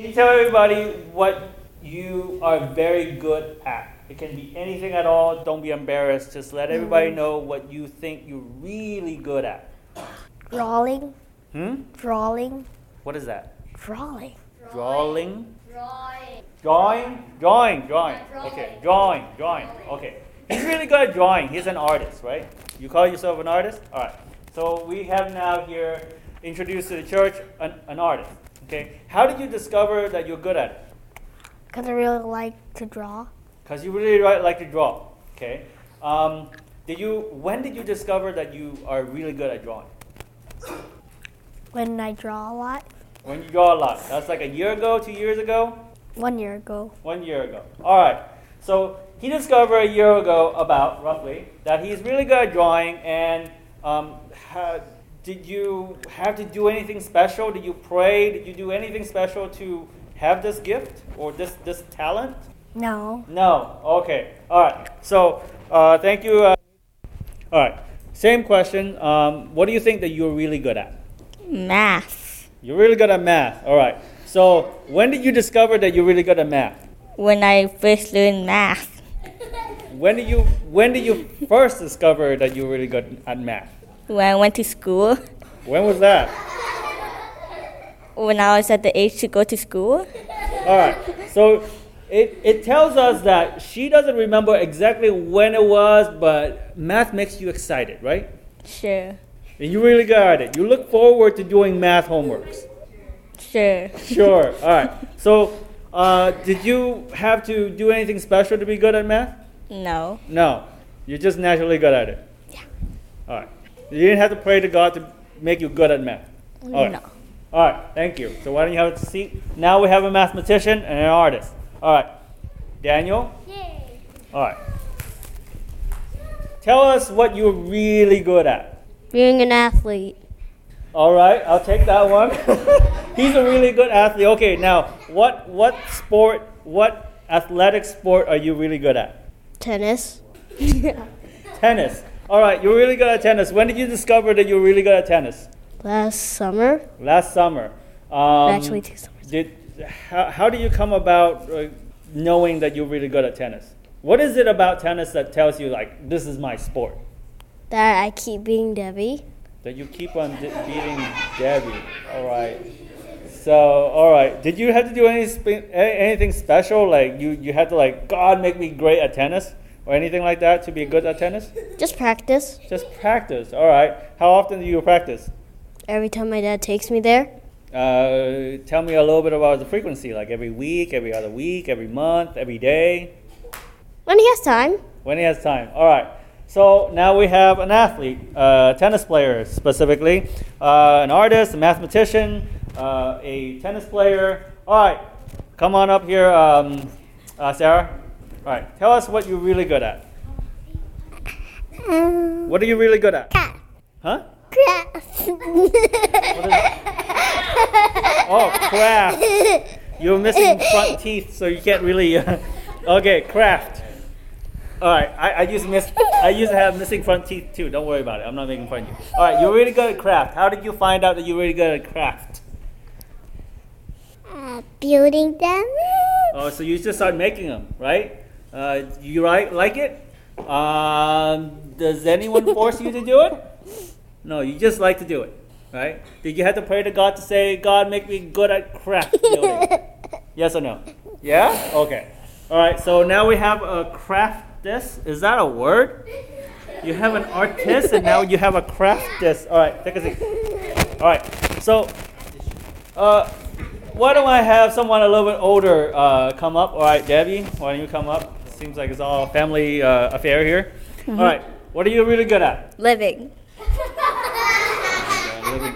Can you tell everybody what you are very good at? It can be anything at all. Don't be embarrassed. Just let everybody know what you think you're really good at. Drawing, Hmm? drawing, What is that? drawing. Drawing? Drawing. Drawing? Drawing, drawing. Okay, drawing, drawing. Okay. He's really good at drawing. He's an artist, right? You call yourself an artist? All right. So we have now here introduced to the church an, an artist. Okay. How did you discover that you're good at it? Because I really like to draw. Because you really like to draw. Okay. Um, did you? When did you discover that you are really good at drawing? When I draw a lot, When you draw a lot. That's like a year ago, two years ago. one year ago. One year ago. All right. So he discovered a year ago, about roughly, that he's really good at drawing. And um, ha- did you have to do anything special? Did you pray? Did you do anything special to have this gift or this this talent? No. No. Okay. All right. So uh, thank you. Uh, all right. Same question. Um, what do you think that you're really good at? Math. You're really good at math. All right. So when did you discover that you're really good at math? When I first learned math, When did you when did you first discover that you're really good at math? When I went to school, When was that? when I was at the age to go to school, All right. So it, it tells us that she doesn't remember exactly when it was, but math makes you excited, right? sure, And you're really good at it. You look forward to doing math homeworks. sure. Sure. All right. So uh, did you have to do anything special to be good at math? No, No. You're just naturally good at it. Yeah. All right. You didn't have to pray to God to make you good at math. All right. no. All right, thank you. So why don't you have a seat? Now we have a mathematician and an artist. All right, Daniel. Yay. All right. Tell us what you're really good at. Being an athlete. All right, I'll take that one. He's a really good athlete. Okay, now what what sport, what athletic sport are you really good at? Tennis. yeah. Tennis. All right, you're really good at tennis. When did you discover that you're really good at tennis? Last summer. Last summer. Um, Actually, two summers. Did how, how do you come about uh, knowing that you're really good at tennis? What is it about tennis that tells you like this is my sport? That I keep being Debbie. That you keep on de- beating Debbie. All right. So all right. Did you have to do any spe- anything special? Like you you had to like God make me great at tennis or anything like that to be good at tennis? Just practice. Just practice. All right. How often do you practice? Every time my dad takes me there. Uh, tell me a little bit about the frequency. Like every week, every other week, every month, every day. When he has time. When he has time. All right. So now we have an athlete, a tennis player specifically, uh, an artist, a mathematician, uh, a tennis player. All right. Come on up here, um, uh, Sarah. All right. Tell us what you're really good at. What are you really good at? Huh? Craft Oh, craft. You're missing front teeth, so you can't really. okay, craft. All right, I, I used to miss. I used to have missing front teeth too. Don't worry about it. I'm not making fun of you. All right, you're really good at craft. How did you find out that you're really good at craft? Uh, building them. Oh, so you just start making them, right? Uh, you right like it? Um, does anyone force you to do it? No, you just like to do it, right? Did you have to pray to God to say, God, make me good at craft building? yes or no? Yeah? Okay. All right, so now we have a craftist. Is that a word? You have an artist and now you have a craftist. All right, take a seat. All right, so uh, why don't I have someone a little bit older uh, come up? All right, Debbie, why don't you come up? Seems like it's all a family uh, affair here. All right, what are you really good at? Living.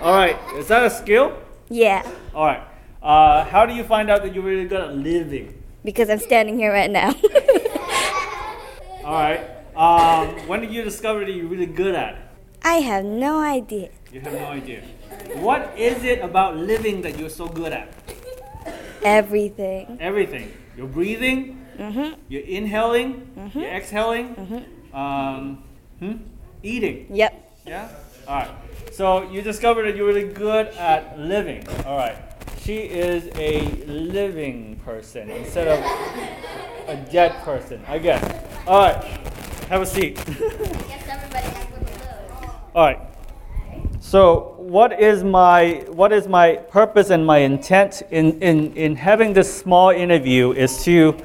All right, is that a skill? Yeah, All right, uh, how do you find out that you're really good at living? because I'm standing here right now. All right, um, when did you discover that you're really good at it? I have no idea. You have no idea. What is it about living that you're so good at? Everything. Everything. You're breathing. Mhm. You're inhaling. You're exhaling. Um, hmm? Eating. Yep. Yeah? All right. So you discovered that you're really good at living. All right. she is a living person instead of a dead person, I guess. All right, have a seat. All right. So, what is my what is my purpose and my intent in, in, in having this small interview is to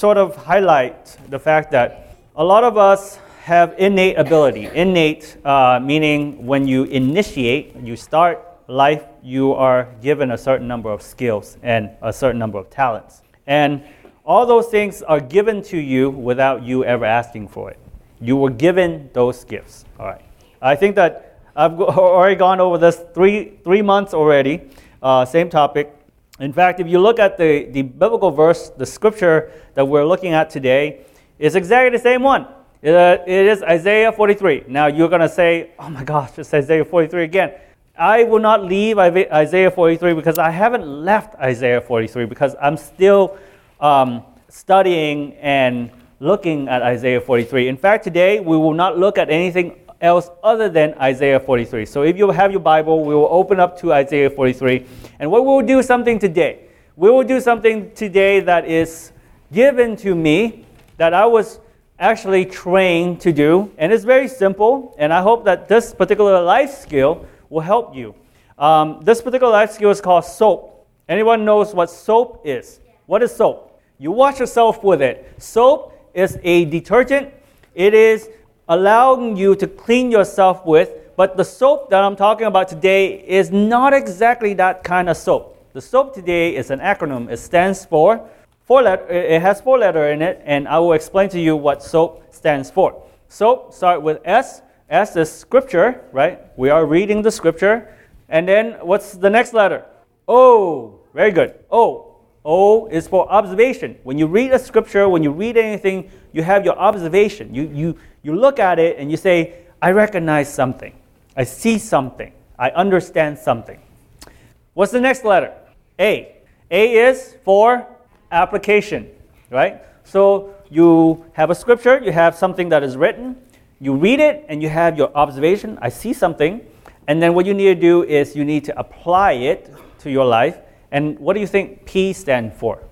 sort of highlight the fact that a lot of us have innate ability. Innate uh, meaning when you initiate, you start life, you are given a certain number of skills and a certain number of talents. And all those things are given to you without you ever asking for it. You were given those gifts. All right. I think that I've already gone over this three, three months already, uh, same topic. In fact, if you look at the, the biblical verse, the scripture that we're looking at today, is exactly the same one. It, uh, it is Isaiah 43. Now you're going to say, oh my gosh, it's Isaiah 43 again. I will not leave Isaiah 43 because I haven't left Isaiah 43 because I'm still um, studying and looking at Isaiah 43. In fact, today we will not look at anything else other than Isaiah 43. So if you have your Bible, we will open up to Isaiah 43. And what we will do something today. We will do something today that is given to me that I was actually trained to do. And it's very simple. And I hope that this particular life skill will help you. Um, this particular life skill is called soap. Anyone knows what soap is? What is soap? You wash yourself with it. Soap is a detergent. It is allowing you to clean yourself with, but the soap that I'm talking about today is not exactly that kind of soap. The soap today is an acronym. It stands for four letter, it has four letter in it, and I will explain to you what SOAP stands for. SOAP start with S. S is scripture, right? We are reading the scripture. And then what's the next letter? O. Very good. O. O is for observation. When you read a scripture, when you read anything, you have your observation. You, you, you look at it and you say, I recognize something. I see something. I understand something. What's the next letter? A. A is for application, right? So you have a scripture, you have something that is written, you read it, and you have your observation. I see something. And then what you need to do is you need to apply it to your life. And what do you think P stand for?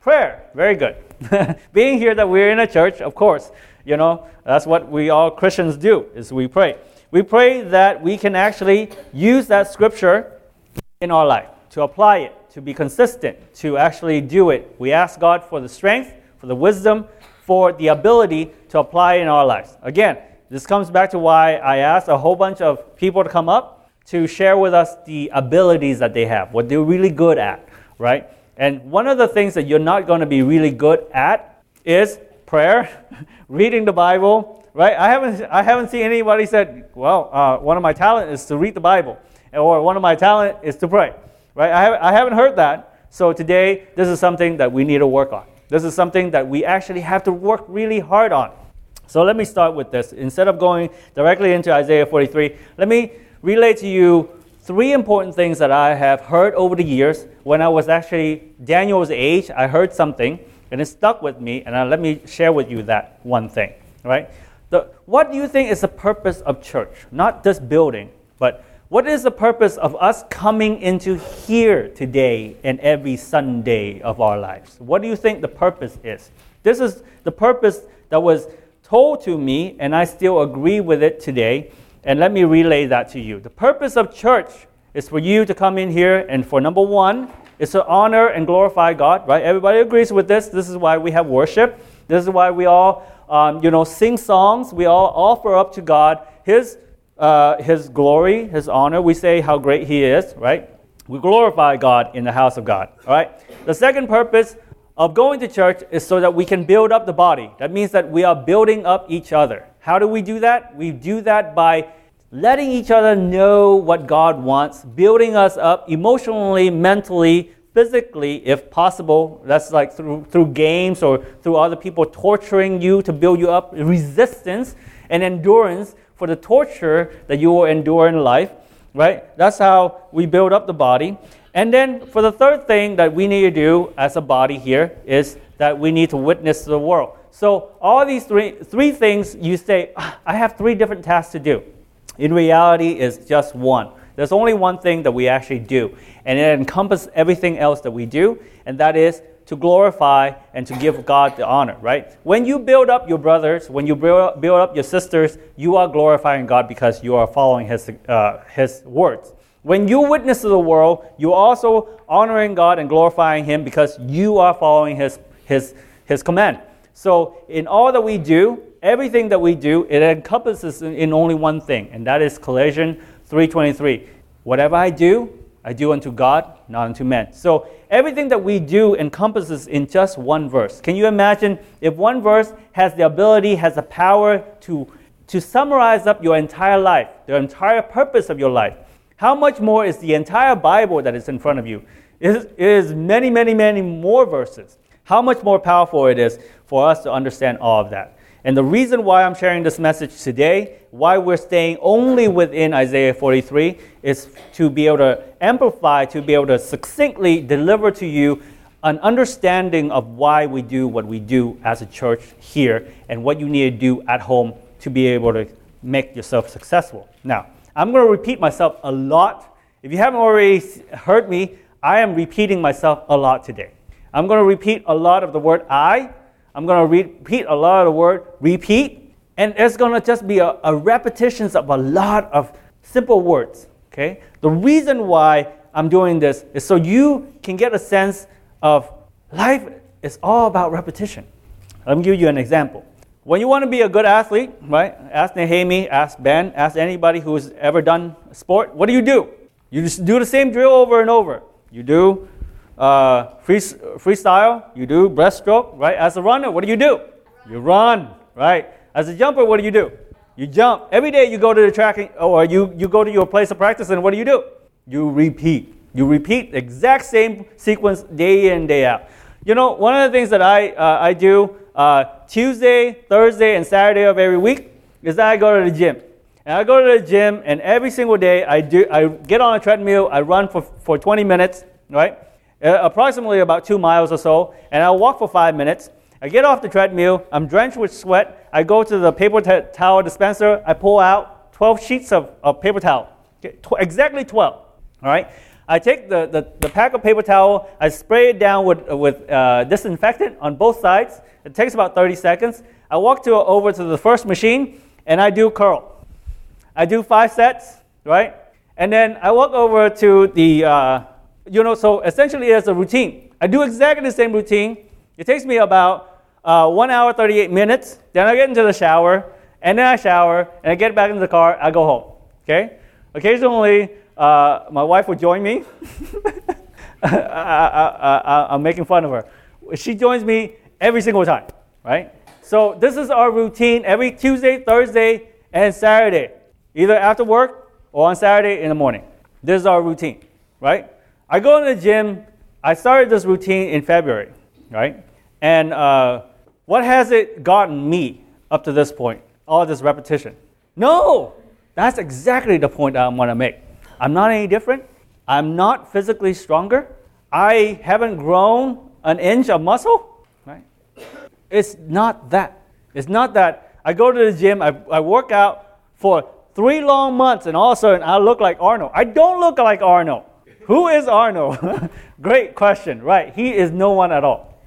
Prayer. Very good. Being here that we're in a church, of course, you know, that's what we all Christians do is we pray. We pray that we can actually use that scripture in our life to apply it to be consistent, to actually do it. We ask God for the strength, for the wisdom, for the ability to apply in our lives. Again, this comes back to why I asked a whole bunch of people to come up to share with us the abilities that they have, what they're really good at, right? And one of the things that you're not going to be really good at is prayer, reading the Bible, right? I haven't, I haven't seen anybody said, well, uh, one of my talent is to read the Bible, or one of my talent is to pray. Right? I, have, I haven't heard that. So today, this is something that we need to work on. This is something that we actually have to work really hard on. So let me start with this. Instead of going directly into Isaiah 43, let me relate to you three important things that I have heard over the years. When I was actually Daniel's age, I heard something and it stuck with me, and let me share with you that one thing. Right? The, what do you think is the purpose of church? Not this building, but what is the purpose of us coming into here today and every Sunday of our lives? What do you think the purpose is? This is the purpose that was told to me, and I still agree with it today. And let me relay that to you. The purpose of church is for you to come in here and for number one, is to honor and glorify God, right? Everybody agrees with this. This is why we have worship. This is why we all, um, you know, sing songs. We all offer up to God His uh, his glory, his honor. We say how great he is, right? We glorify God in the house of God, all right? The second purpose of going to church is so that we can build up the body. That means that we are building up each other. How do we do that? We do that by letting each other know what God wants, building us up emotionally, mentally, physically, if possible. That's like through, through games or through other people torturing you to build you up, resistance and endurance for the torture that you will endure in life, right? That's how we build up the body. And then for the third thing that we need to do as a body here is that we need to witness the world. So all these three three things you say, ah, I have three different tasks to do. In reality, it's just one. There's only one thing that we actually do, and it encompasses everything else that we do, and that is to glorify and to give God the honor, right? When you build up your brothers, when you build up, build up your sisters, you are glorifying God because you are following His, uh, His words. When you witness to the world, you're also honoring God and glorifying Him because you are following His, His, His command. So, in all that we do, everything that we do, it encompasses in, only one thing, and that is Colossians 3:23. Whatever I do, I do unto God, not unto men. So everything that we do encompasses in just one verse. Can you imagine if one verse has the ability, has the power to, to summarize up your entire life, the entire purpose of your life? How much more is the entire Bible that is in front of you? It is many, many, many more verses. How much more powerful it is for us to understand all of that. And the reason why I'm sharing this message today, why we're staying only within Isaiah 43, is to be able to amplify, to be able to succinctly deliver to you an understanding of why we do what we do as a church here and what you need to do at home to be able to make yourself successful. Now, I'm going to repeat myself a lot. If you haven't already heard me, I am repeating myself a lot today. I'm going to repeat a lot of the word I I'm going to repeat a lot of the word repeat, and it's going to just be a, a repetitions of a lot of simple words. Okay. The reason why I'm doing this is so you can get a sense of life is all about repetition. Let me give you an example. When you want to be a good athlete, right? Ask Nehemi, ask Ben, ask anybody who's ever done sport. What do you do? You just do the same drill over and over. You do uh, free, freestyle, you do breaststroke, right? As a runner, what do you do? You run, right? As a jumper, what do you do? You jump. Every day you go to the tracking, or you, you go to your place of practice, and what do you do? You repeat. You repeat the exact same sequence day in, day out. You know, one of the things that I, uh, I do uh, Tuesday, Thursday, and Saturday of every week is that I go to the gym. And I go to the gym, and every single day I, do, I get on a treadmill, I run for, for 20 minutes, right? Uh, approximately about two miles or so, and I'll walk for five minutes. I get off the treadmill, I'm drenched with sweat. I go to the paper t- towel dispenser, I pull out 12 sheets of, of paper towel, okay, tw- exactly 12. All right? I take the, the, the, pack of paper towel, I spray it down with, with uh, disinfectant on both sides. It takes about 30 seconds. I walk to, over to the first machine and I do curl. I do five sets, right? And then I walk over to the, uh, you know, so essentially it's a routine. I do exactly the same routine. It takes me about uh, one hour, 38 minutes. Then I get into the shower, and then I shower, and I get back into the car, I go home. Okay? Occasionally, uh, my wife would join me. I, am making fun of her. She joins me every single time, right? So this is our routine every Tuesday, Thursday, and Saturday, either after work or on Saturday in the morning. This is our routine, right? I go to the gym. I started this routine in February, right? And uh, what has it gotten me up to this point? All this repetition. No, that's exactly the point I want to make. I'm not any different. I'm not physically stronger. I haven't grown an inch of muscle, right? It's not that. It's not that I go to the gym, I, I work out for three long months, and all of a sudden I look like Arnold. I don't look like Arnold. Who is Arnold? Great question, right? He is no one at all.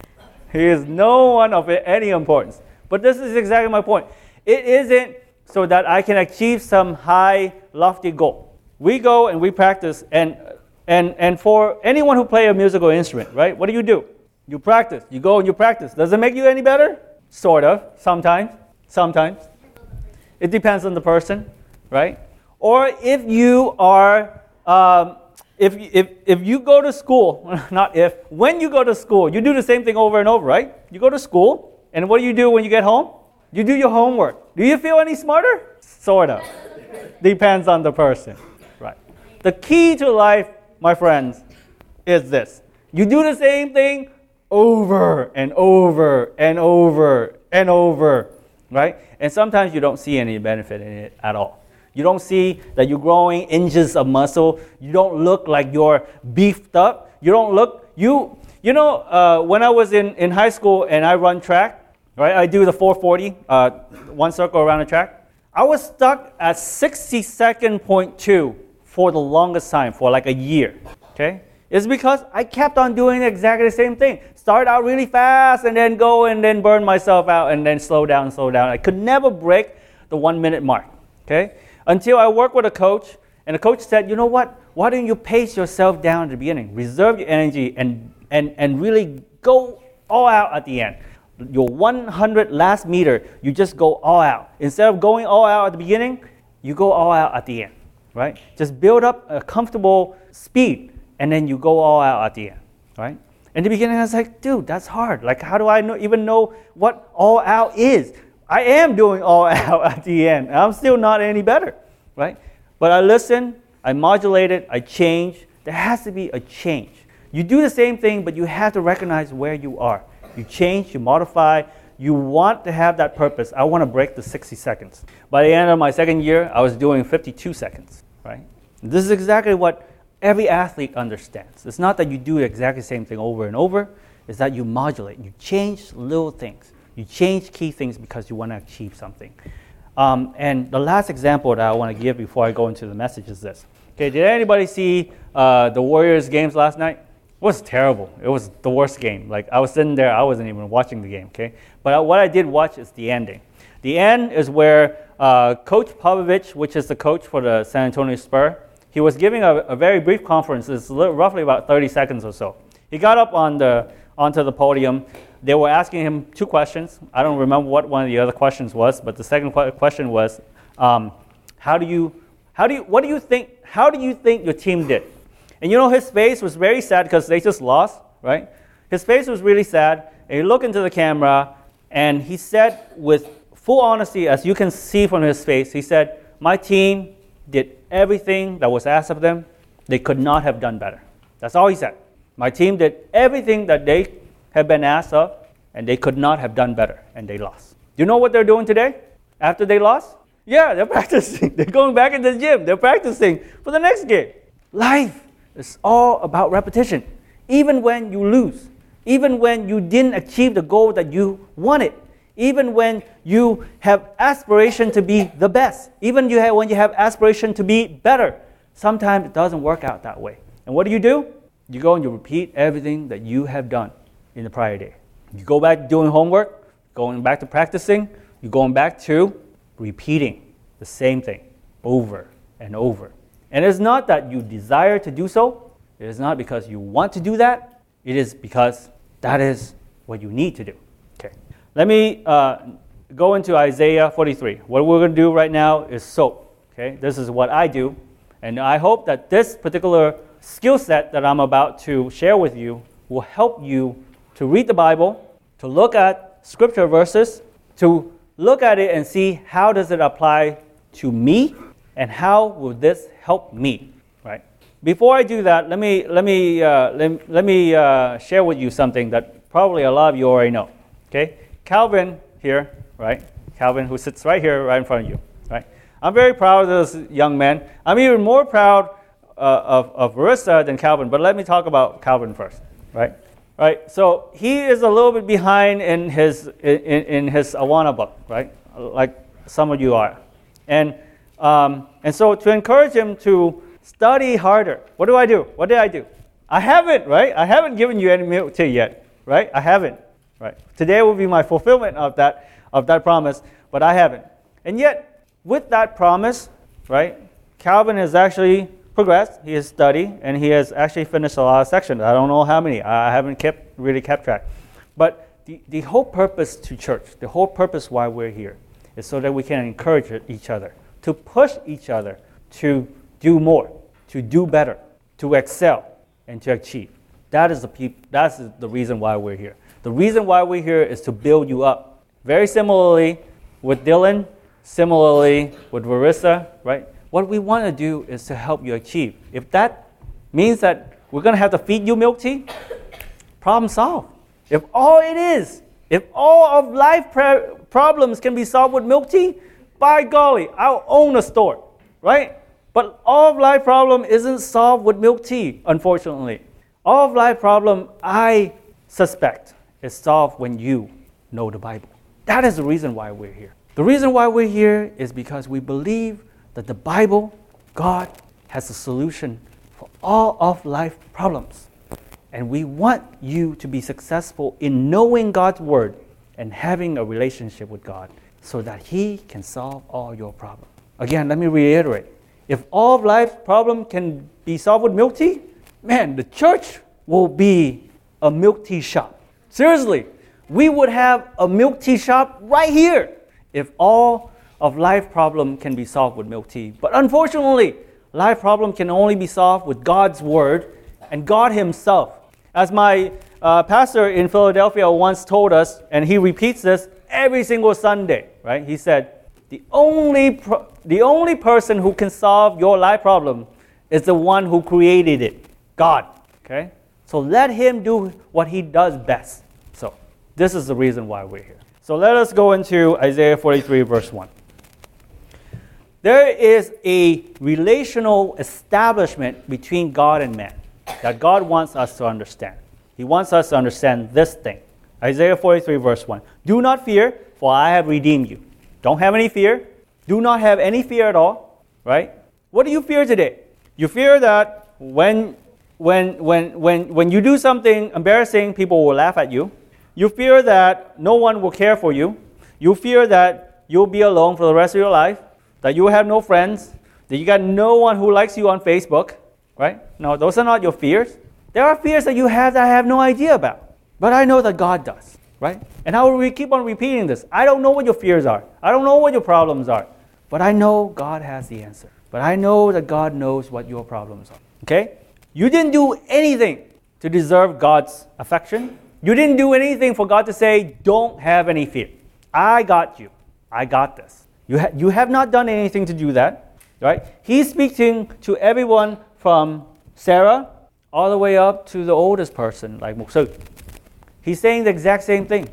He is no one of any importance. But this is exactly my point. It isn't so that I can achieve some high, lofty goal. We go and we practice, and, and, and for anyone who play a musical instrument, right, what do you do? You practice. You go and you practice. Does it make you any better? Sort of, sometimes. Sometimes. It depends on the person, right? Or if you are um, if, if, if you go to school, not if, when you go to school, you do the same thing over and over, right? You go to school, and what do you do when you get home? You do your homework. Do you feel any smarter? Sort of. Depends on the person, right? The key to life, my friends, is this you do the same thing over and over and over and over, right? And sometimes you don't see any benefit in it at all. You don't see that you're growing inches of muscle. You don't look like you're beefed up. You don't look, you, you know, uh, when I was in, in high school and I run track, right, I do the 440, uh, one circle around the track. I was stuck at 60 second point two for the longest time, for like a year. Okay? It's because I kept on doing exactly the same thing. Start out really fast and then go and then burn myself out and then slow down, slow down. I could never break the one minute mark. Okay? Until I worked with a coach and the coach said, you know what? Why don't you pace yourself down at the beginning? Reserve your energy and, and, and really go all out at the end. Your 100 last meter, you just go all out. Instead of going all out at the beginning, you go all out at the end, right? Just build up a comfortable speed and then you go all out at the end, right? In the beginning, I was like, dude, that's hard. Like, how do I know, even know what all out is? I am doing all out at the end. I'm still not any better, right? But I listen, I modulate it, I change. There has to be a change. You do the same thing, but you have to recognize where you are. You change, you modify, you want to have that purpose. I want to break the 60 seconds. By the end of my second year, I was doing 52 seconds, right? This is exactly what every athlete understands. It's not that you do exactly the same thing over and over, it's that you modulate. You change little things. You change key things because you want to achieve something. Um, and the last example that I want to give before I go into the message is this. Okay, did anybody see uh, the Warriors games last night? It was terrible. It was the worst game. Like I was sitting there, I wasn't even watching the game. Okay, but what I did watch is the ending. The end is where uh, Coach Popovich, which is the coach for the San Antonio Spurs, he was giving a, a very brief conference. It's roughly about 30 seconds or so. He got up on the, onto the podium. They were asking him two questions. I don't remember what one of the other questions was, but the second question was, um, how do you, how do you, what do you think, how do you think your team did? And you know, his face was very sad because they just lost, right? His face was really sad. And he looked into the camera and he said with full honesty, as you can see from his face, he said, My team did everything that was asked of them. They could not have done better. That's all he said. My team did everything that they had been asked of, and they could not have done better, and they lost. Do you know what they're doing today after they lost? Yeah, they're practicing. They're going back into the gym. They're practicing for the next game. Life is all about repetition. Even when you lose, even when you didn't achieve the goal that you wanted, even when you have aspiration to be the best, even you have, when you have aspiration to be better, sometimes it doesn't work out that way. And what do you do? You go and you repeat everything that you have done in the prior day. You go back doing homework, going back to practicing, you're going back to repeating the same thing over and over. And it's not that you desire to do so, it is not because you want to do that, it is because that is what you need to do. Okay. Let me uh, go into Isaiah 43. What we're going to do right now is soap. Okay, this is what I do, and I hope that this particular skill set that I'm about to share with you will help you to read the Bible, to look at scripture verses, to look at it and see how does it apply to me, and how will this help me. Right. Before I do that, let me let me uh, let, let me uh, share with you something that probably a lot of you already know. Okay. Calvin here, right? Calvin, who sits right here, right in front of you, right? I'm very proud of this young man. I'm even more proud uh, of, of Marissa than Calvin, but let me talk about Calvin first, right? Right, so he is a little bit behind in his, in, in his Awana book, right? Like some of you are. And, um, and so to encourage him to study harder, what do I do? What did I do? I haven't, right? I haven't given you any milk tea yet, right? I haven't. Right. Today will be my fulfillment of that, of that promise, but I haven't. And yet, with that promise, right, Calvin is actually progressed. He has studied, and he has actually finished a lot of sections. I don't know how many. I haven't kept really kept track. But the, the whole purpose to church, the whole purpose why we're here, is so that we can encourage each other, to push each other to do more, to do better, to excel, and to achieve. That is the, peop- that's the reason why we're here. The reason why we're here is to build you up. Very similarly with Dylan, similarly with Marissa, right? What we want to do is to help you achieve. If that means that we're going to have to feed you milk tea, problem solved. If all it is, if all of life problems can be solved with milk tea, by golly, I'll own a store, right? But all of life problem isn't solved with milk tea, unfortunately. All of life problem, I suspect, is solved when you know the Bible. That is the reason why we're here. The reason why we're here is because we believe that the Bible, God, has a solution for all of life problems. And we want you to be successful in knowing God's word and having a relationship with God so that He can solve all your problems. Again, let me reiterate. If all of life's problems can be solved with milk tea, man, the church will be a milk tea shop. Seriously, we would have a milk tea shop right here if all of life problem can be solved with milk tea. But unfortunately, life problem can only be solved with God's word and God Himself. As my uh, pastor in Philadelphia once told us, and he repeats this every single Sunday, right? He said, the only, pro- the only person who can solve your life problem is the one who created it, God. Okay? So let him do what he does best. So this is the reason why we're here. So let us go into Isaiah 43, verse 1. There is a relational establishment between God and man that God wants us to understand. He wants us to understand this thing. Isaiah 43, verse 1. Do not fear, for I have redeemed you. Don't have any fear. Do not have any fear at all, right? What do you fear today? You fear that when, when, when, when, when you do something embarrassing, people will laugh at you. You fear that no one will care for you. You fear that you'll be alone for the rest of your life, that you have no friends, that you got no one who likes you on Facebook, right? No, those are not your fears. There are fears that you have that I have no idea about. But I know that God does, right? And how we keep on repeating this. I don't know what your fears are. I don't know what your problems are. But I know God has the answer. But I know that God knows what your problems are. Okay? You didn't do anything to deserve God's affection. You didn't do anything for God to say, don't have any fear. I got you. I got this. You, ha- you have not done anything to do that, right? He's speaking to everyone from Sarah all the way up to the oldest person, like so. He's saying the exact same thing.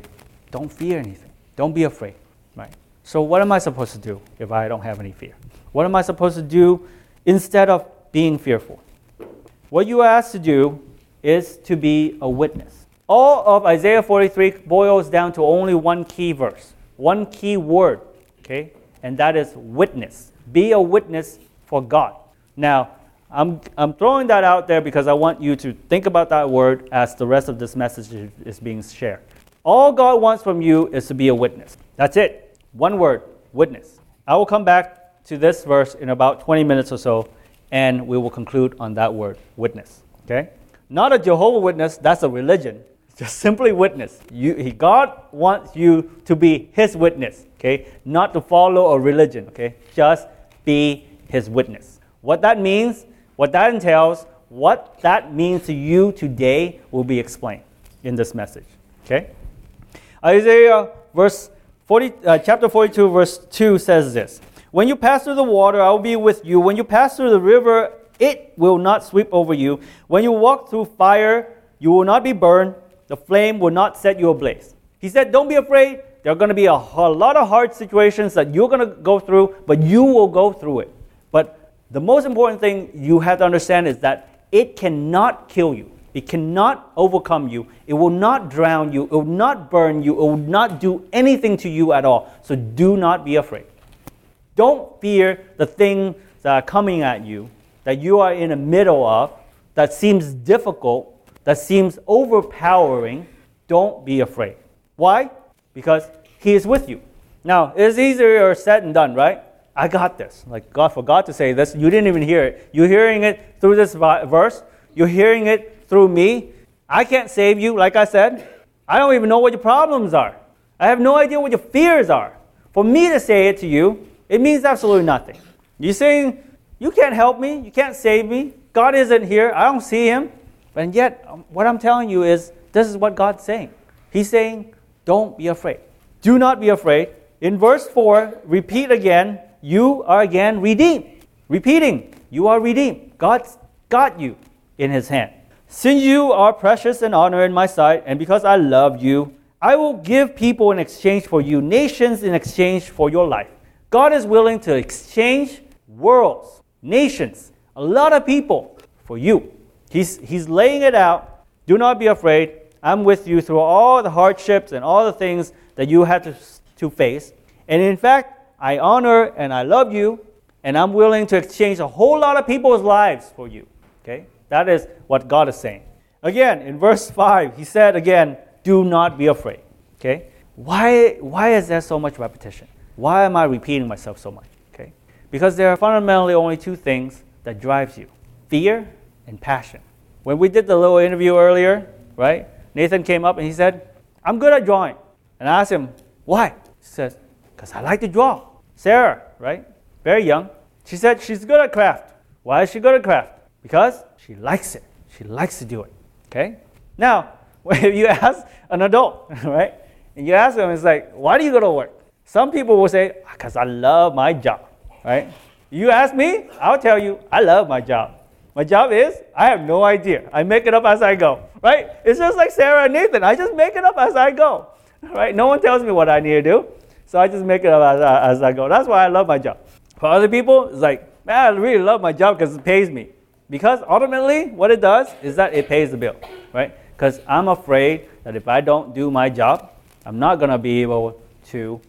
Don't fear anything. Don't be afraid, right? So what am I supposed to do if I don't have any fear? What am I supposed to do instead of being fearful? What you are asked to do is to be a witness. All of Isaiah 43 boils down to only one key verse, one key word, okay? And that is witness. Be a witness for God. Now, I'm, I'm throwing that out there because I want you to think about that word as the rest of this message is being shared. All God wants from you is to be a witness. That's it. One word, witness. I will come back to this verse in about 20 minutes or so, and we will conclude on that word, witness. Okay? Not a Jehovah Witness, that's a religion. Just simply witness. You, God wants you to be His witness, okay? Not to follow a religion, okay? Just be His witness. What that means what that entails, what that means to you today will be explained in this message. Okay? Isaiah verse 40, uh, chapter 42, verse 2 says this When you pass through the water, I will be with you. When you pass through the river, it will not sweep over you. When you walk through fire, you will not be burned. The flame will not set you ablaze. He said, Don't be afraid. There are going to be a, a lot of hard situations that you're going to go through, but you will go through it. But the most important thing you have to understand is that it cannot kill you. It cannot overcome you. It will not drown you. It will not burn you. It will not do anything to you at all. So do not be afraid. Don't fear the things that are coming at you, that you are in the middle of, that seems difficult, that seems overpowering. Don't be afraid. Why? Because He is with you. Now, it's easier said than done, right? I got this. Like God, forgot to say this, you didn't even hear it. You're hearing it through this verse. You're hearing it through me. I can't save you, like I said. I don't even know what your problems are. I have no idea what your fears are. For me to say it to you, it means absolutely nothing. You're saying, you can't help me. You can't save me. God isn't here. I don't see him. And yet, um, what I'm telling you is, this is what God's saying. He's saying, don't be afraid. Do not be afraid. In verse 4, repeat again, you are again redeemed. Repeating, you are redeemed. God's got you in his hand. Since you are precious and honor in my sight, and because I love you, I will give people in exchange for you, nations in exchange for your life. God is willing to exchange worlds, nations, a lot of people for you. He's, he's laying it out. Do not be afraid. I'm with you through all the hardships and all the things that you had to, to face. And in fact, I honor and I love you, and I'm willing to exchange a whole lot of people's lives for you. Okay? That is what God is saying. Again, in verse 5, he said again, do not be afraid. Okay? Why, why is there so much repetition? Why am I repeating myself so much? Okay? Because there are fundamentally only two things that drives you. Fear and passion. When we did the little interview earlier, right? Nathan came up and he said, I'm good at drawing. And I asked him, why? He says, because I like to draw. Sarah, right? Very young. She said she's good at craft. Why is she good at craft? Because she likes it. She likes to do it. Okay? Now, if you ask an adult, right? And you ask them, it's like, why do you go to work? Some people will say, because I love my job, right? You ask me, I'll tell you, I love my job. My job is, I have no idea. I make it up as I go, right? It's just like Sarah and Nathan. I just make it up as I go, right? No one tells me what I need to do, so I just make it up as, as I go. That's why I love my job. For other people, it's like, man, I really love my job because it pays me. Because ultimately, what it does is that it pays the bill, right? Because I'm afraid that if I don't do my job, I'm not going to be able to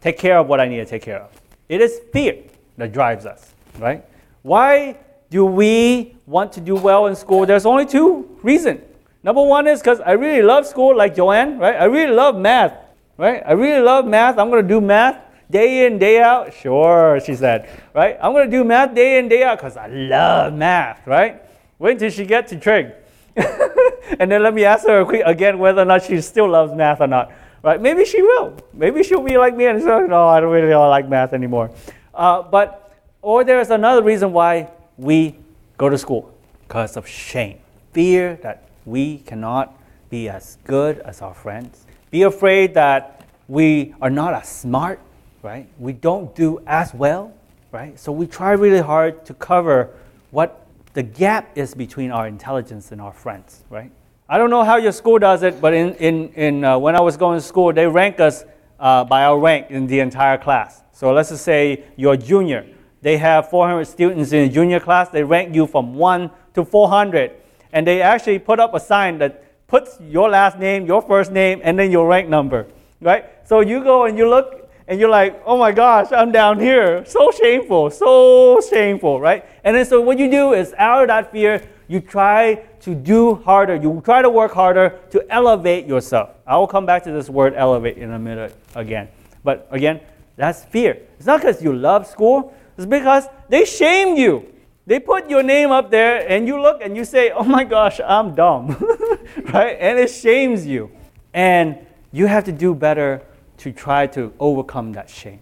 take care of what I need to take care of. It is fear that drives us, right? Why do we want to do well in school? There's only two reasons. Number one is because I really love school, like Joanne, right? I really love math, right? I really love math. I'm going to do math day in, day out. Sure, she said, right? I'm going to do math day in, day out because I love math, right? Wait until she gets to trig. and then let me ask her again whether or not she still loves math or not. Right? Maybe she will. Maybe she'll be like me and say, no, I don't really like math anymore. Uh, but, or there's another reason why we go to school because of shame, fear that we cannot be as good as our friends, be afraid that we are not as smart, right? We don't do as well, right? So we try really hard to cover what the gap is between our intelligence and our friends, right? I don't know how your school does it, but in, in, in, uh, when I was going to school, they rank us uh, by our rank in the entire class. So let's just say you're junior. They have 400 students in a junior class. They rank you from 1 to 400. And they actually put up a sign that puts your last name, your first name, and then your rank number, right? So you go and you look and you're like, oh my gosh, I'm down here. So shameful, so shameful, right? And then so what you do is out of that fear, you try to do harder. You try to work harder to elevate yourself. I will come back to this word elevate in a minute again. But again, that's fear. It's not because you love school, it's because they shame you. They put your name up there and you look and you say, oh my gosh, I'm dumb, right? And it shames you. And you have to do better to try to overcome that shame.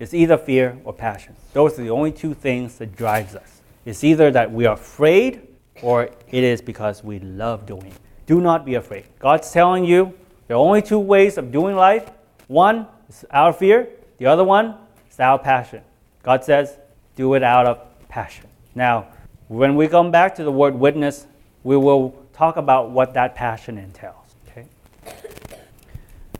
It's either fear or passion. Those are the only two things that drives us. It's either that we are afraid or it is because we love doing it. Do not be afraid. God's telling you there are only two ways of doing life. One is our fear, the other one is our passion. God says, do it out of passion. Now, when we come back to the word witness, we will talk about what that passion entails. Okay?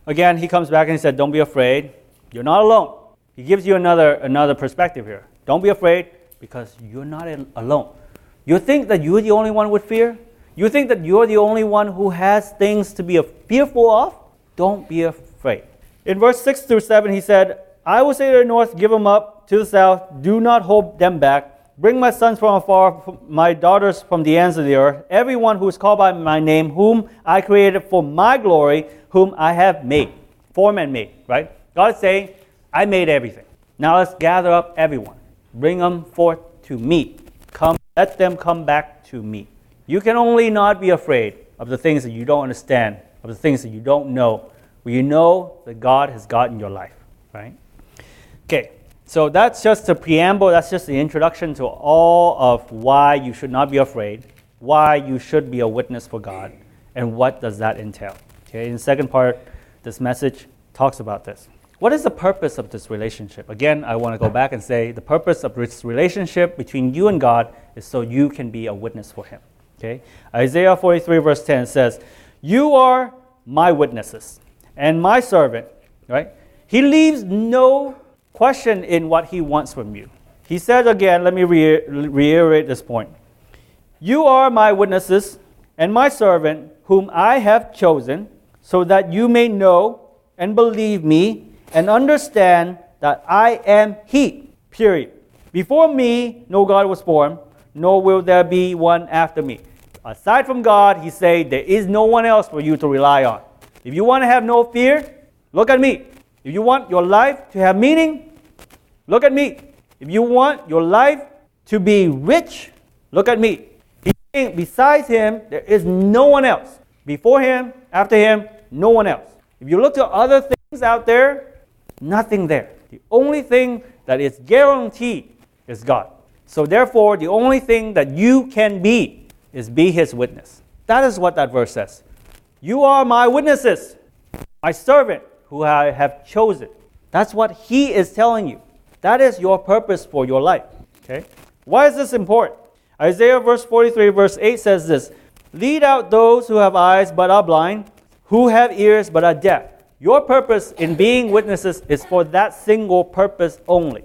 Again, he comes back and he said, Don't be afraid. You're not alone. He gives you another, another perspective here. Don't be afraid because you're not alone. You think that you're the only one with fear? You think that you're the only one who has things to be fearful of? Don't be afraid. In verse 6 through 7, he said, I will say to the north, Give them up, to the south, do not hold them back. Bring my sons from afar, my daughters from the ends of the earth, everyone who is called by my name, whom I created for my glory, whom I have made. Form and made, right? God is saying, I made everything. Now let's gather up everyone. Bring them forth to me. Come, let them come back to me. You can only not be afraid of the things that you don't understand, of the things that you don't know, where you know that God has gotten your life, right? Okay, so that's just the preamble, that's just the introduction to all of why you should not be afraid, why you should be a witness for God, and what does that entail. Okay, in the second part, this message talks about this. What is the purpose of this relationship? Again, I want to go back and say the purpose of this relationship between you and God is so you can be a witness for Him. Okay? Isaiah 43, verse 10 says, You are my witnesses and my servant, right? He leaves no question in what he wants from you. He says again, let me re- reiterate this point. You are my witnesses and my servant, whom I have chosen, so that you may know and believe me and understand that I am He. Period. Before me, no God was formed, nor will there be one after me. Aside from God, he said, there is no one else for you to rely on. If you want to have no fear, look at me. If you want your life to have meaning, look at me. If you want your life to be rich, look at me. He's saying, besides him, there is no one else. Before him, after him, no one else. If you look to other things out there, nothing there. The only thing that is guaranteed is God. So therefore, the only thing that you can be is be his witness. That is what that verse says. You are my witnesses, my servant who I have chosen. That's what he is telling you. That is your purpose for your life. Okay? Why is this important? Isaiah verse 43, verse 8 says this Lead out those who have eyes but are blind, who have ears but are deaf. Your purpose in being witnesses is for that single purpose only.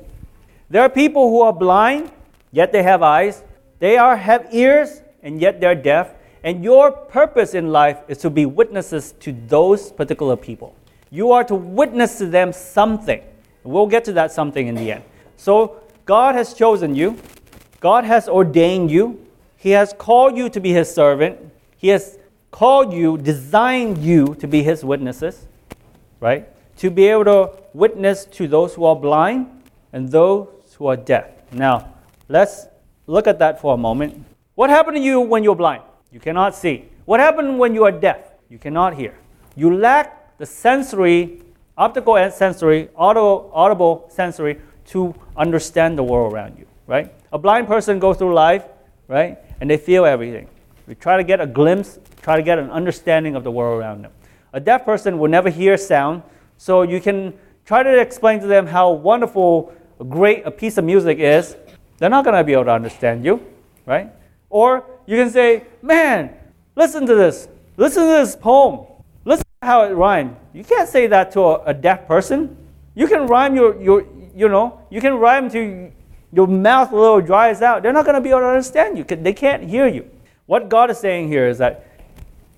There are people who are blind, yet they have eyes. They are have ears, and yet they're deaf. And your purpose in life is to be witnesses to those particular people. You are to witness to them something. We'll get to that something in the end. So God has chosen you. God has ordained you. He has called you to be his servant. He has called you, designed you to be his witnesses, right? To be able to witness to those who are blind and those who are deaf. Now, let's look at that for a moment. What happened to you when you're blind? You cannot see. What happened when you are deaf? You cannot hear. You lack the sensory, optical and sensory, audio, audible sensory to understand the world around you, right? A blind person goes through life, right? And they feel everything. We try to get a glimpse, try to get an understanding of the world around them. A deaf person will never hear sound, so you can try to explain to them how wonderful, great a piece of music is. They're not going to be able to understand you, right? Or you can say, man, listen to this. Listen to this poem. How it rhymed. You can't say that to a, a deaf person. You can rhyme your, your, you know, you can rhyme to your mouth a little dries out. They're not going to be able to understand you. They can't hear you. What God is saying here is that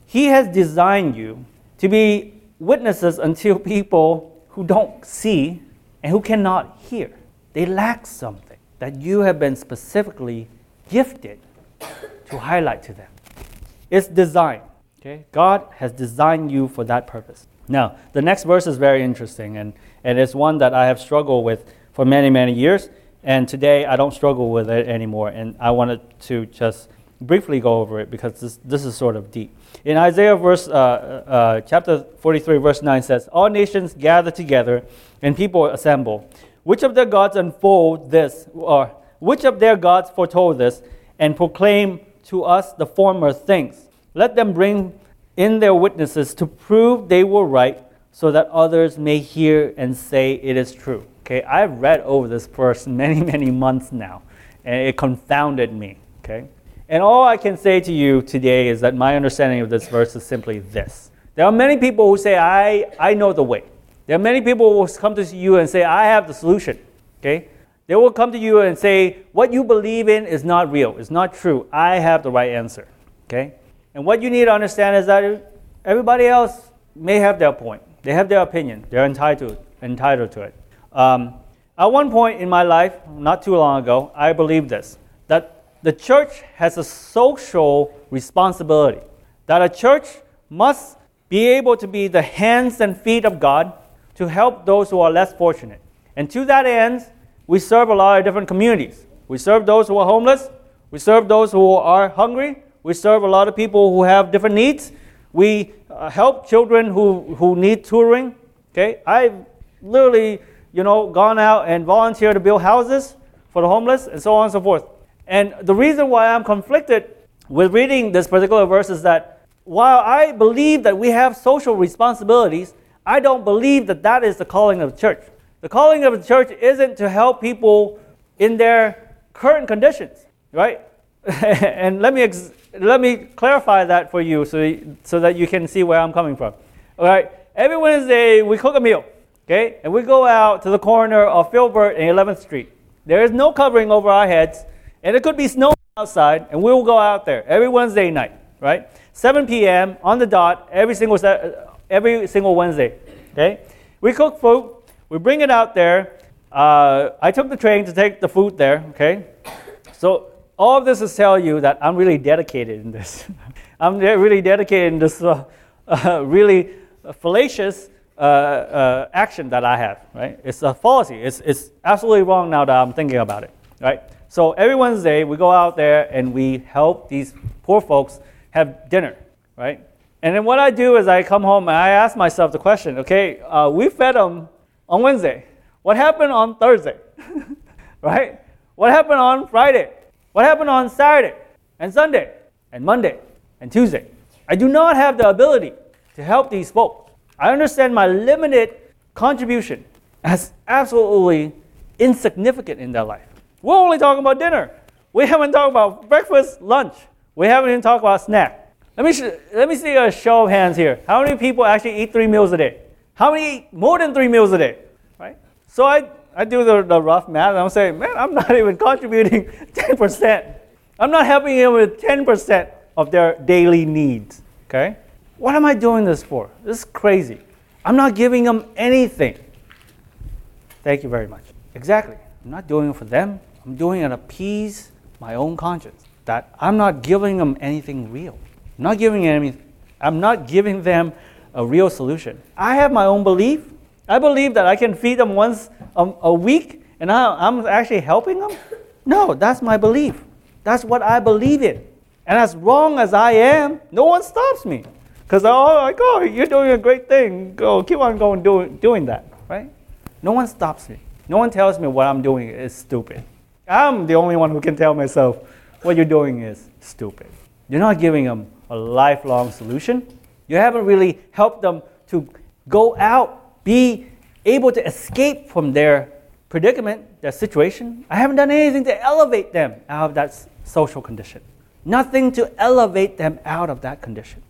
He has designed you to be witnesses until people who don't see and who cannot hear. They lack something that you have been specifically gifted to highlight to them. It's design. Okay? God has designed you for that purpose. Now, the next verse is very interesting, and, and it's one that I have struggled with for many, many years. And today I don't struggle with it anymore. And I wanted to just briefly go over it because this, this is sort of deep. In Isaiah verse, uh, uh, chapter 43, verse 9 says, All nations gather together and people assemble. Which of their gods unfold this, or which of their gods foretold this, and proclaim to us the former things? Let them bring in their witnesses to prove they were right, so that others may hear and say it is true. Okay, I've read over this verse many, many months now, and it confounded me. Okay, and all I can say to you today is that my understanding of this verse is simply this. There are many people who say, I, I know the way. There are many people who come to you and say, I have the solution. Okay? They will come to you and say, What you believe in is not real, it's not true. I have the right answer. Okay? And what you need to understand is that everybody else may have their point. They have their opinion. They're entitled, entitled to it. Um, at one point in my life, not too long ago, I believed this that the church has a social responsibility, that a church must be able to be the hands and feet of God to help those who are less fortunate. And to that end, we serve a lot of different communities. We serve those who are homeless, we serve those who are hungry, we serve a lot of people who have different needs. We uh, help children who, who need tutoring. Okay, I've literally you know, gone out and volunteered to build houses for the homeless and so on and so forth. And the reason why I'm conflicted with reading this particular verse is that while I believe that we have social responsibilities, I don't believe that that is the calling of the church. The calling of the church isn't to help people in their current conditions, right? and let me ex- let me clarify that for you so, so that you can see where I'm coming from. All right, every Wednesday we cook a meal. Okay? And we go out to the corner of Filbert and 11th Street. There is no covering over our heads, and it could be snowing outside, and we will go out there every Wednesday night, right? 7 p.m. on the dot every single every single Wednesday. Okay? We cook food, we bring it out there, uh, I took the train to take the food there, okay? So all of this is tell you that I'm really dedicated in this. I'm really dedicated in this uh, uh, really fallacious uh, uh, action that I have, right? It's a fallacy. It's, it's absolutely wrong now that I'm thinking about it, right? So every Wednesday, we go out there and we help these poor folks have dinner, right? And then what I do is I come home and I ask myself the question, okay, uh, we fed them on Wednesday. What happened on Thursday? right? What happened on Friday? What happened on Saturday and Sunday and Monday and Tuesday? I do not have the ability to help these folks. I understand my limited contribution as absolutely insignificant in their life. We're only talking about dinner. We haven't talked about breakfast, lunch. We haven't even talked about snack. Let me, sh- let me see a show of hands here. How many people actually eat three meals a day? How many eat more than three meals a day? Right? So I, I do the, the rough math and I'm saying, man, I'm not even contributing 10%. I'm not helping them with 10% of their daily needs. Okay? What am I doing this for? This is crazy. I'm not giving them anything. Thank you very much. Exactly. I'm not doing it for them. I'm doing it to appease my own conscience. That I'm not giving them anything real. I'm not giving any, I'm not giving them a real solution. I have my own belief. I believe that I can feed them once a, a week and I, I'm actually helping them. No, that's my belief. That's what I believe in. And as wrong as I am, no one stops me. Because they're all like, oh, you're doing a great thing. Go, keep on going doing, doing that, right? No one stops me. No one tells me what I'm doing is stupid. I'm the only one who can tell myself what you're doing is stupid. You're not giving them a lifelong solution. You haven't really helped them to go out, be able to escape from their predicament, their situation. I haven't done anything to elevate them out of that social condition. Nothing to elevate them out of that condition.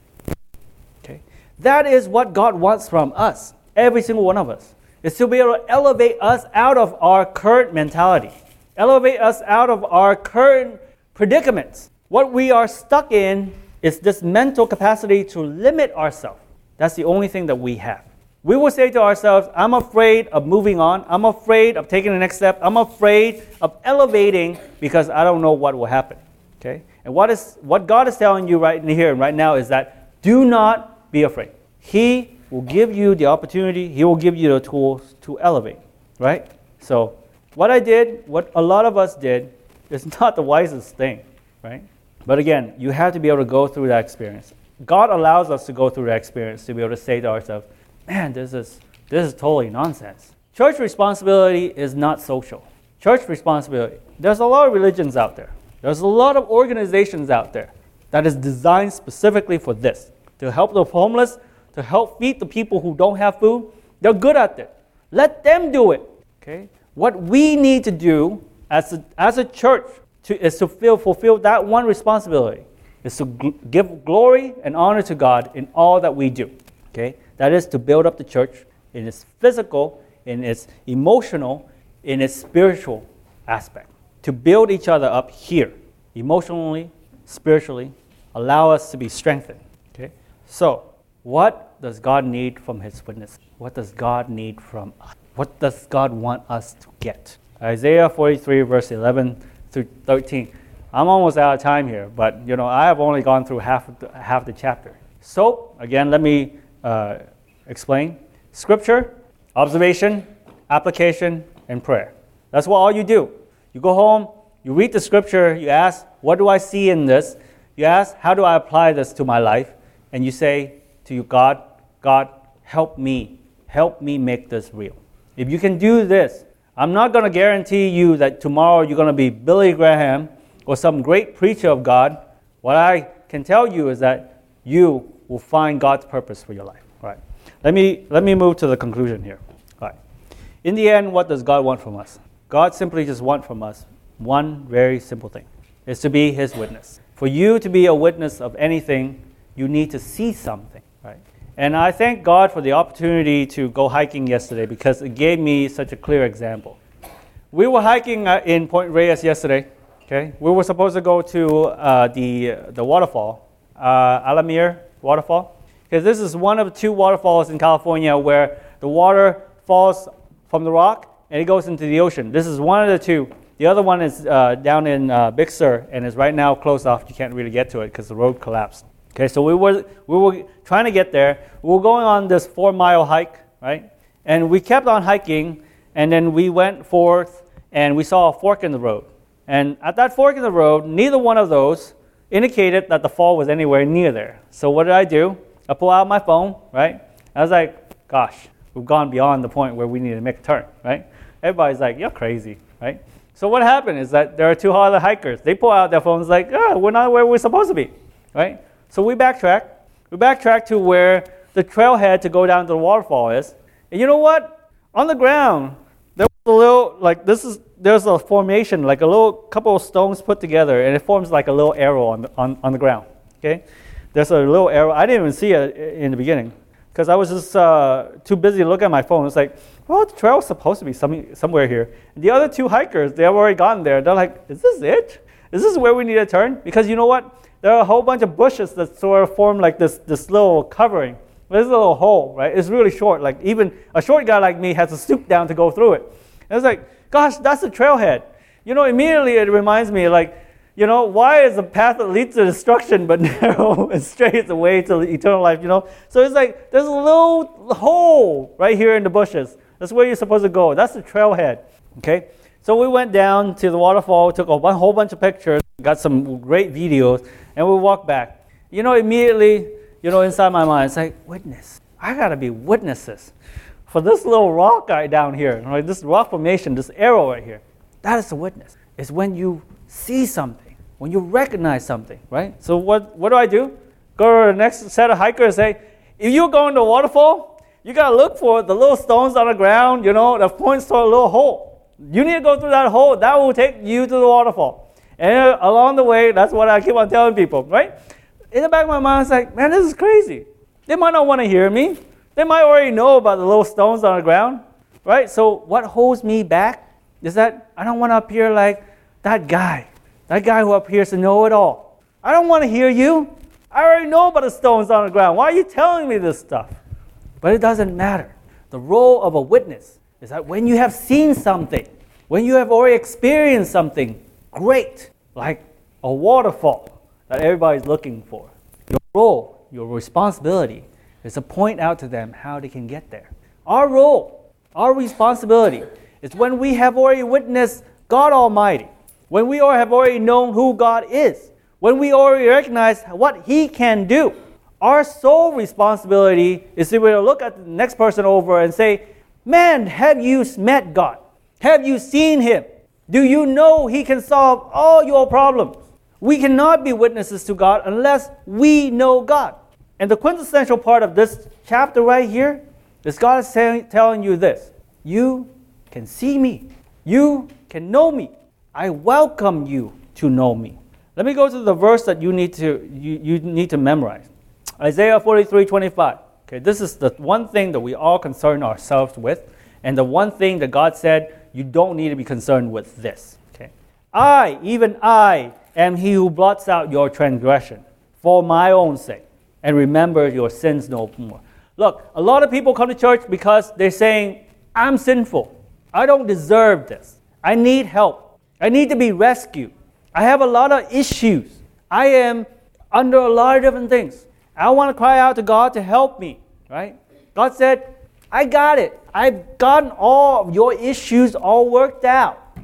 Okay? That is what God wants from us, every single one of us, is to be able to elevate us out of our current mentality, elevate us out of our current predicaments. What we are stuck in is this mental capacity to limit ourselves. That's the only thing that we have. We will say to ourselves, I'm afraid of moving on. I'm afraid of taking the next step. I'm afraid of elevating because I don't know what will happen. Okay? And what, is, what God is telling you right here and right now is that do not be afraid. He will give you the opportunity, He will give you the tools to elevate. Right? So, what I did, what a lot of us did, is not the wisest thing. Right? But again, you have to be able to go through that experience. God allows us to go through that experience to be able to say to ourselves, man, this is, this is totally nonsense. Church responsibility is not social. Church responsibility, there's a lot of religions out there. There's a lot of organizations out there that is designed specifically for this to help the homeless, to help feed the people who don't have food. They're good at it. Let them do it. Okay? What we need to do as a, as a church to, is to feel, fulfill that one responsibility is to gl- give glory and honor to God in all that we do. Okay? That is to build up the church in its physical, in its emotional, in its spiritual aspect. To build each other up here, emotionally, spiritually, allow us to be strengthened. Okay? So, what does God need from His witness? What does God need from us? What does God want us to get? Isaiah 43, verse 11 through 13. I'm almost out of time here, but you know I have only gone through half the, half the chapter. So again, let me uh, explain. Scripture, observation, application, and prayer. That's what all you do. You go home, you read the scripture, you ask, what do I see in this? You ask, how do I apply this to my life? And you say to you, God, God, help me. Help me make this real. If you can do this, I'm not going to guarantee you that tomorrow you're going to be Billy Graham or some great preacher of God. What I can tell you is that you will find God's purpose for your life. All right. Let me let me move to the conclusion here. All right. In the end, what does God want from us? God simply just wants from us one very simple thing. Is to be his witness. For you to be a witness of anything, you need to see something, right? And I thank God for the opportunity to go hiking yesterday because it gave me such a clear example. We were hiking uh, in Point Reyes yesterday. Okay, we were supposed to go to uh, the the waterfall, uh, Alamere waterfall, because this is one of two waterfalls in California where the water falls from the rock and it goes into the ocean. This is one of the two. The other one is uh, down in uh, Big Sur and is right now closed off. You can't really get to it because the road collapsed. Okay, so we were, we were trying to get there. We were going on this four mile hike, right? And we kept on hiking, and then we went forth and we saw a fork in the road. And at that fork in the road, neither one of those indicated that the fall was anywhere near there. So what did I do? I pull out my phone, right? I was like, gosh, we've gone beyond the point where we need to make a turn, right? Everybody's like, you're crazy, right? So what happened is that there are two other hikers. They pull out their phones like, oh, we're not where we're supposed to be, right? So we backtrack. We backtrack to where the trailhead to go down to the waterfall is. And you know what? On the ground, there was a little, like this is, there's a formation, like a little couple of stones put together, and it forms like a little arrow on the, on, on the ground, okay? There's a little arrow. I didn't even see it in the beginning because I was just uh, too busy looking at my phone. It's like, well, the trail's supposed to be some, somewhere here. And the other two hikers, they have already gotten there. They're like, is this it? Is this where we need to turn? Because you know what? There are a whole bunch of bushes that sort of form like this, this little covering. There's a little hole, right? It's really short. Like even a short guy like me has to stoop down to go through it. And it's like, gosh, that's a trailhead. You know, immediately it reminds me like, you know, why is the path that leads to destruction but narrow and straight is the way to eternal life, you know? So it's like there's a little hole right here in the bushes. That's where you're supposed to go. That's the trailhead. Okay? So we went down to the waterfall, took a whole bunch of pictures, got some great videos, and we walked back. You know, immediately, you know, inside my mind, it's like, witness. I gotta be witnesses for this little rock right down here, right? This rock formation, this arrow right here. That is a witness. It's when you see something, when you recognize something, right? So what, what do I do? Go to the next set of hikers and say, if you're going to a waterfall, you gotta look for the little stones on the ground, you know, that points to a little hole. You need to go through that hole. That will take you to the waterfall. And uh, along the way, that's what I keep on telling people, right? In the back of my mind, it's like, man, this is crazy. They might not want to hear me. They might already know about the little stones on the ground, right? So what holds me back is that I don't want to appear like that guy, that guy who appears to know it all. I don't want to hear you. I already know about the stones on the ground. Why are you telling me this stuff? But it doesn't matter. The role of a witness is that when you have seen something, when you have already experienced something great, like a waterfall that everybody's looking for, your role, your responsibility is to point out to them how they can get there. Our role, our responsibility is when we have already witnessed God Almighty, when we have already known who God is, when we already recognize what He can do, our sole responsibility is to look at the next person over and say, Man, have you met God? Have you seen Him? Do you know He can solve all your problems? We cannot be witnesses to God unless we know God. And the quintessential part of this chapter right here is God is telling you this You can see me, you can know me. I welcome you to know me. Let me go to the verse that you need to, you, you need to memorize Isaiah 43 25. Okay, this is the one thing that we all concern ourselves with, and the one thing that God said you don't need to be concerned with this. Okay, I, even I, am he who blots out your transgression for my own sake, and remember your sins no more. Look, a lot of people come to church because they're saying, I'm sinful. I don't deserve this. I need help. I need to be rescued. I have a lot of issues. I am under a lot of different things. I want to cry out to God to help me, right? God said, I got it. I've gotten all of your issues all worked out.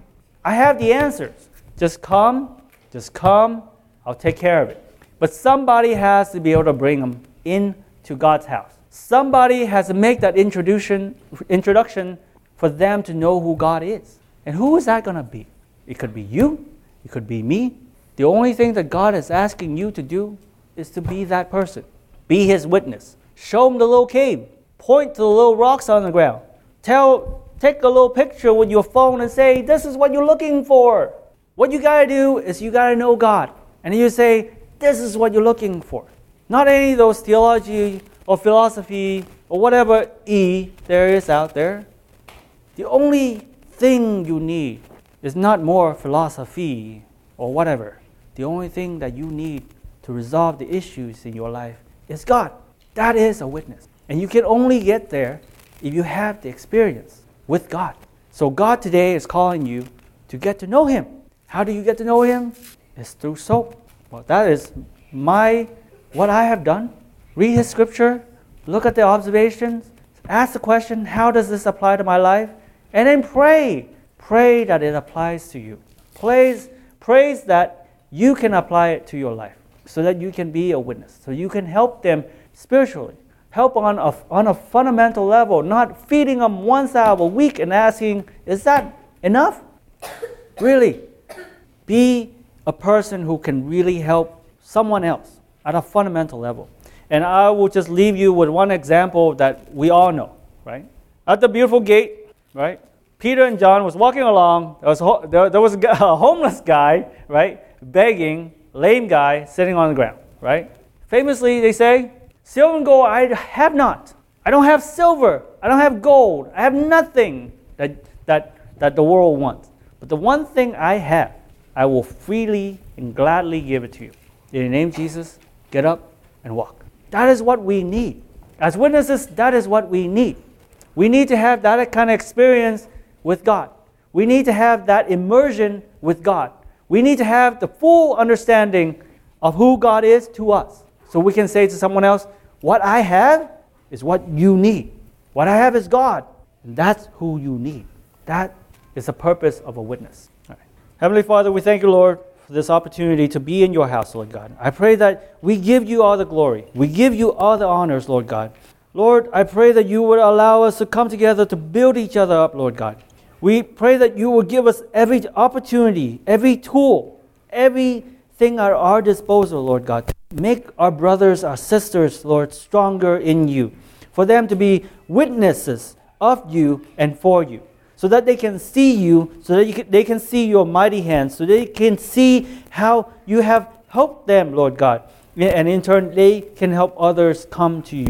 I have the answers. Just come, just come, I'll take care of it. But somebody has to be able to bring them into God's house. Somebody has to make that introduction, introduction for them to know who God is. And who is that going to be? It could be you, it could be me. The only thing that God is asking you to do is to be that person. Be his witness. Show him the little cave. Point to the little rocks on the ground. Tell, take a little picture with your phone and say, This is what you're looking for. What you got to do is you got to know God. And you say, This is what you're looking for. Not any of those theology or philosophy or whatever E there is out there. The only thing you need is not more philosophy or whatever. The only thing that you need to resolve the issues in your life is God. That is a witness. And you can only get there if you have the experience with God. So God today is calling you to get to know Him. How do you get to know Him? It's through soap. Well, that is my what I have done. Read His Scripture, look at the observations, ask the question, how does this apply to my life? And then pray. Pray that it applies to you. Praise, praise that you can apply it to your life so that you can be a witness, so you can help them spiritually. Help on a, on a fundamental level, not feeding them once out of a week and asking, is that enough? really, be a person who can really help someone else at a fundamental level. And I will just leave you with one example that we all know, right? At the beautiful gate, right? Peter and John was walking along. There was, ho- there, there was a, homeless guy, right, begging, lame guy, sitting on the ground, right? Famously, they say, Silver and gold I have not. I don't have silver. I don't have gold. I have nothing that, that, that the world wants. But the one thing I have, I will freely and gladly give it to you. In the name of Jesus, get up and walk. That is what we need. As witnesses, that is what we need. We need to have that kind of experience with God. We need to have that immersion with God. We need to have the full understanding of who God is to us. So we can say to someone else, What I have is what you need. What I have is God. And that's who you need. That is the purpose of a witness. Heavenly Father, we thank you, Lord, for this opportunity to be in your house, Lord God. I pray that we give you all the glory. We give you all the honors, Lord God. Lord, I pray that you would allow us to come together to build each other up, Lord God. We pray that you will give us every opportunity, every tool, everything at our disposal, Lord God. Make our brothers, our sisters, Lord, stronger in you. For them to be witnesses of you and for you. So that they can see you, so that can, they can see your mighty hands, so they can see how you have helped them, Lord God. And in turn, they can help others come to you.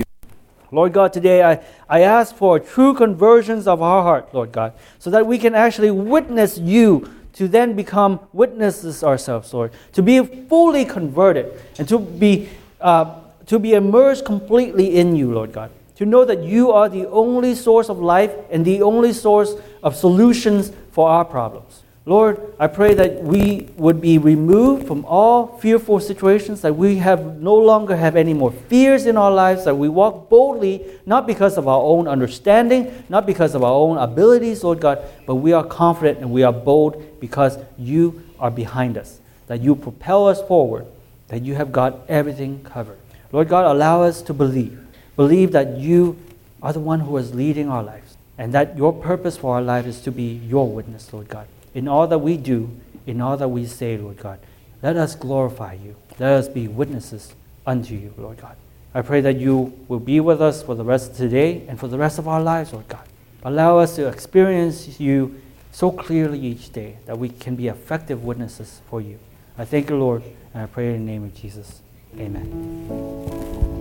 Lord God, today I, I ask for true conversions of our heart, Lord God, so that we can actually witness you to then become witnesses ourselves, Lord, to be fully converted and to be, uh, to be immersed completely in you, Lord God. To know that you are the only source of life and the only source of solutions for our problems. Lord, I pray that we would be removed from all fearful situations, that we have no longer have any more fears in our lives, that we walk boldly, not because of our own understanding, not because of our own abilities, Lord God, but we are confident and we are bold because you are behind us, that you propel us forward, that you have got everything covered. Lord God, allow us to believe. Believe that you are the one who is leading our lives, and that your purpose for our life is to be your witness, Lord God in all that we do, in all that we say, Lord God. Let us glorify you. Let us be witnesses unto you, Lord God. I pray that you will be with us for the rest of today and for the rest of our lives, Lord God. Allow us to experience you so clearly each day that we can be effective witnesses for you. I thank you, Lord, and I pray in the name of Jesus. Amen.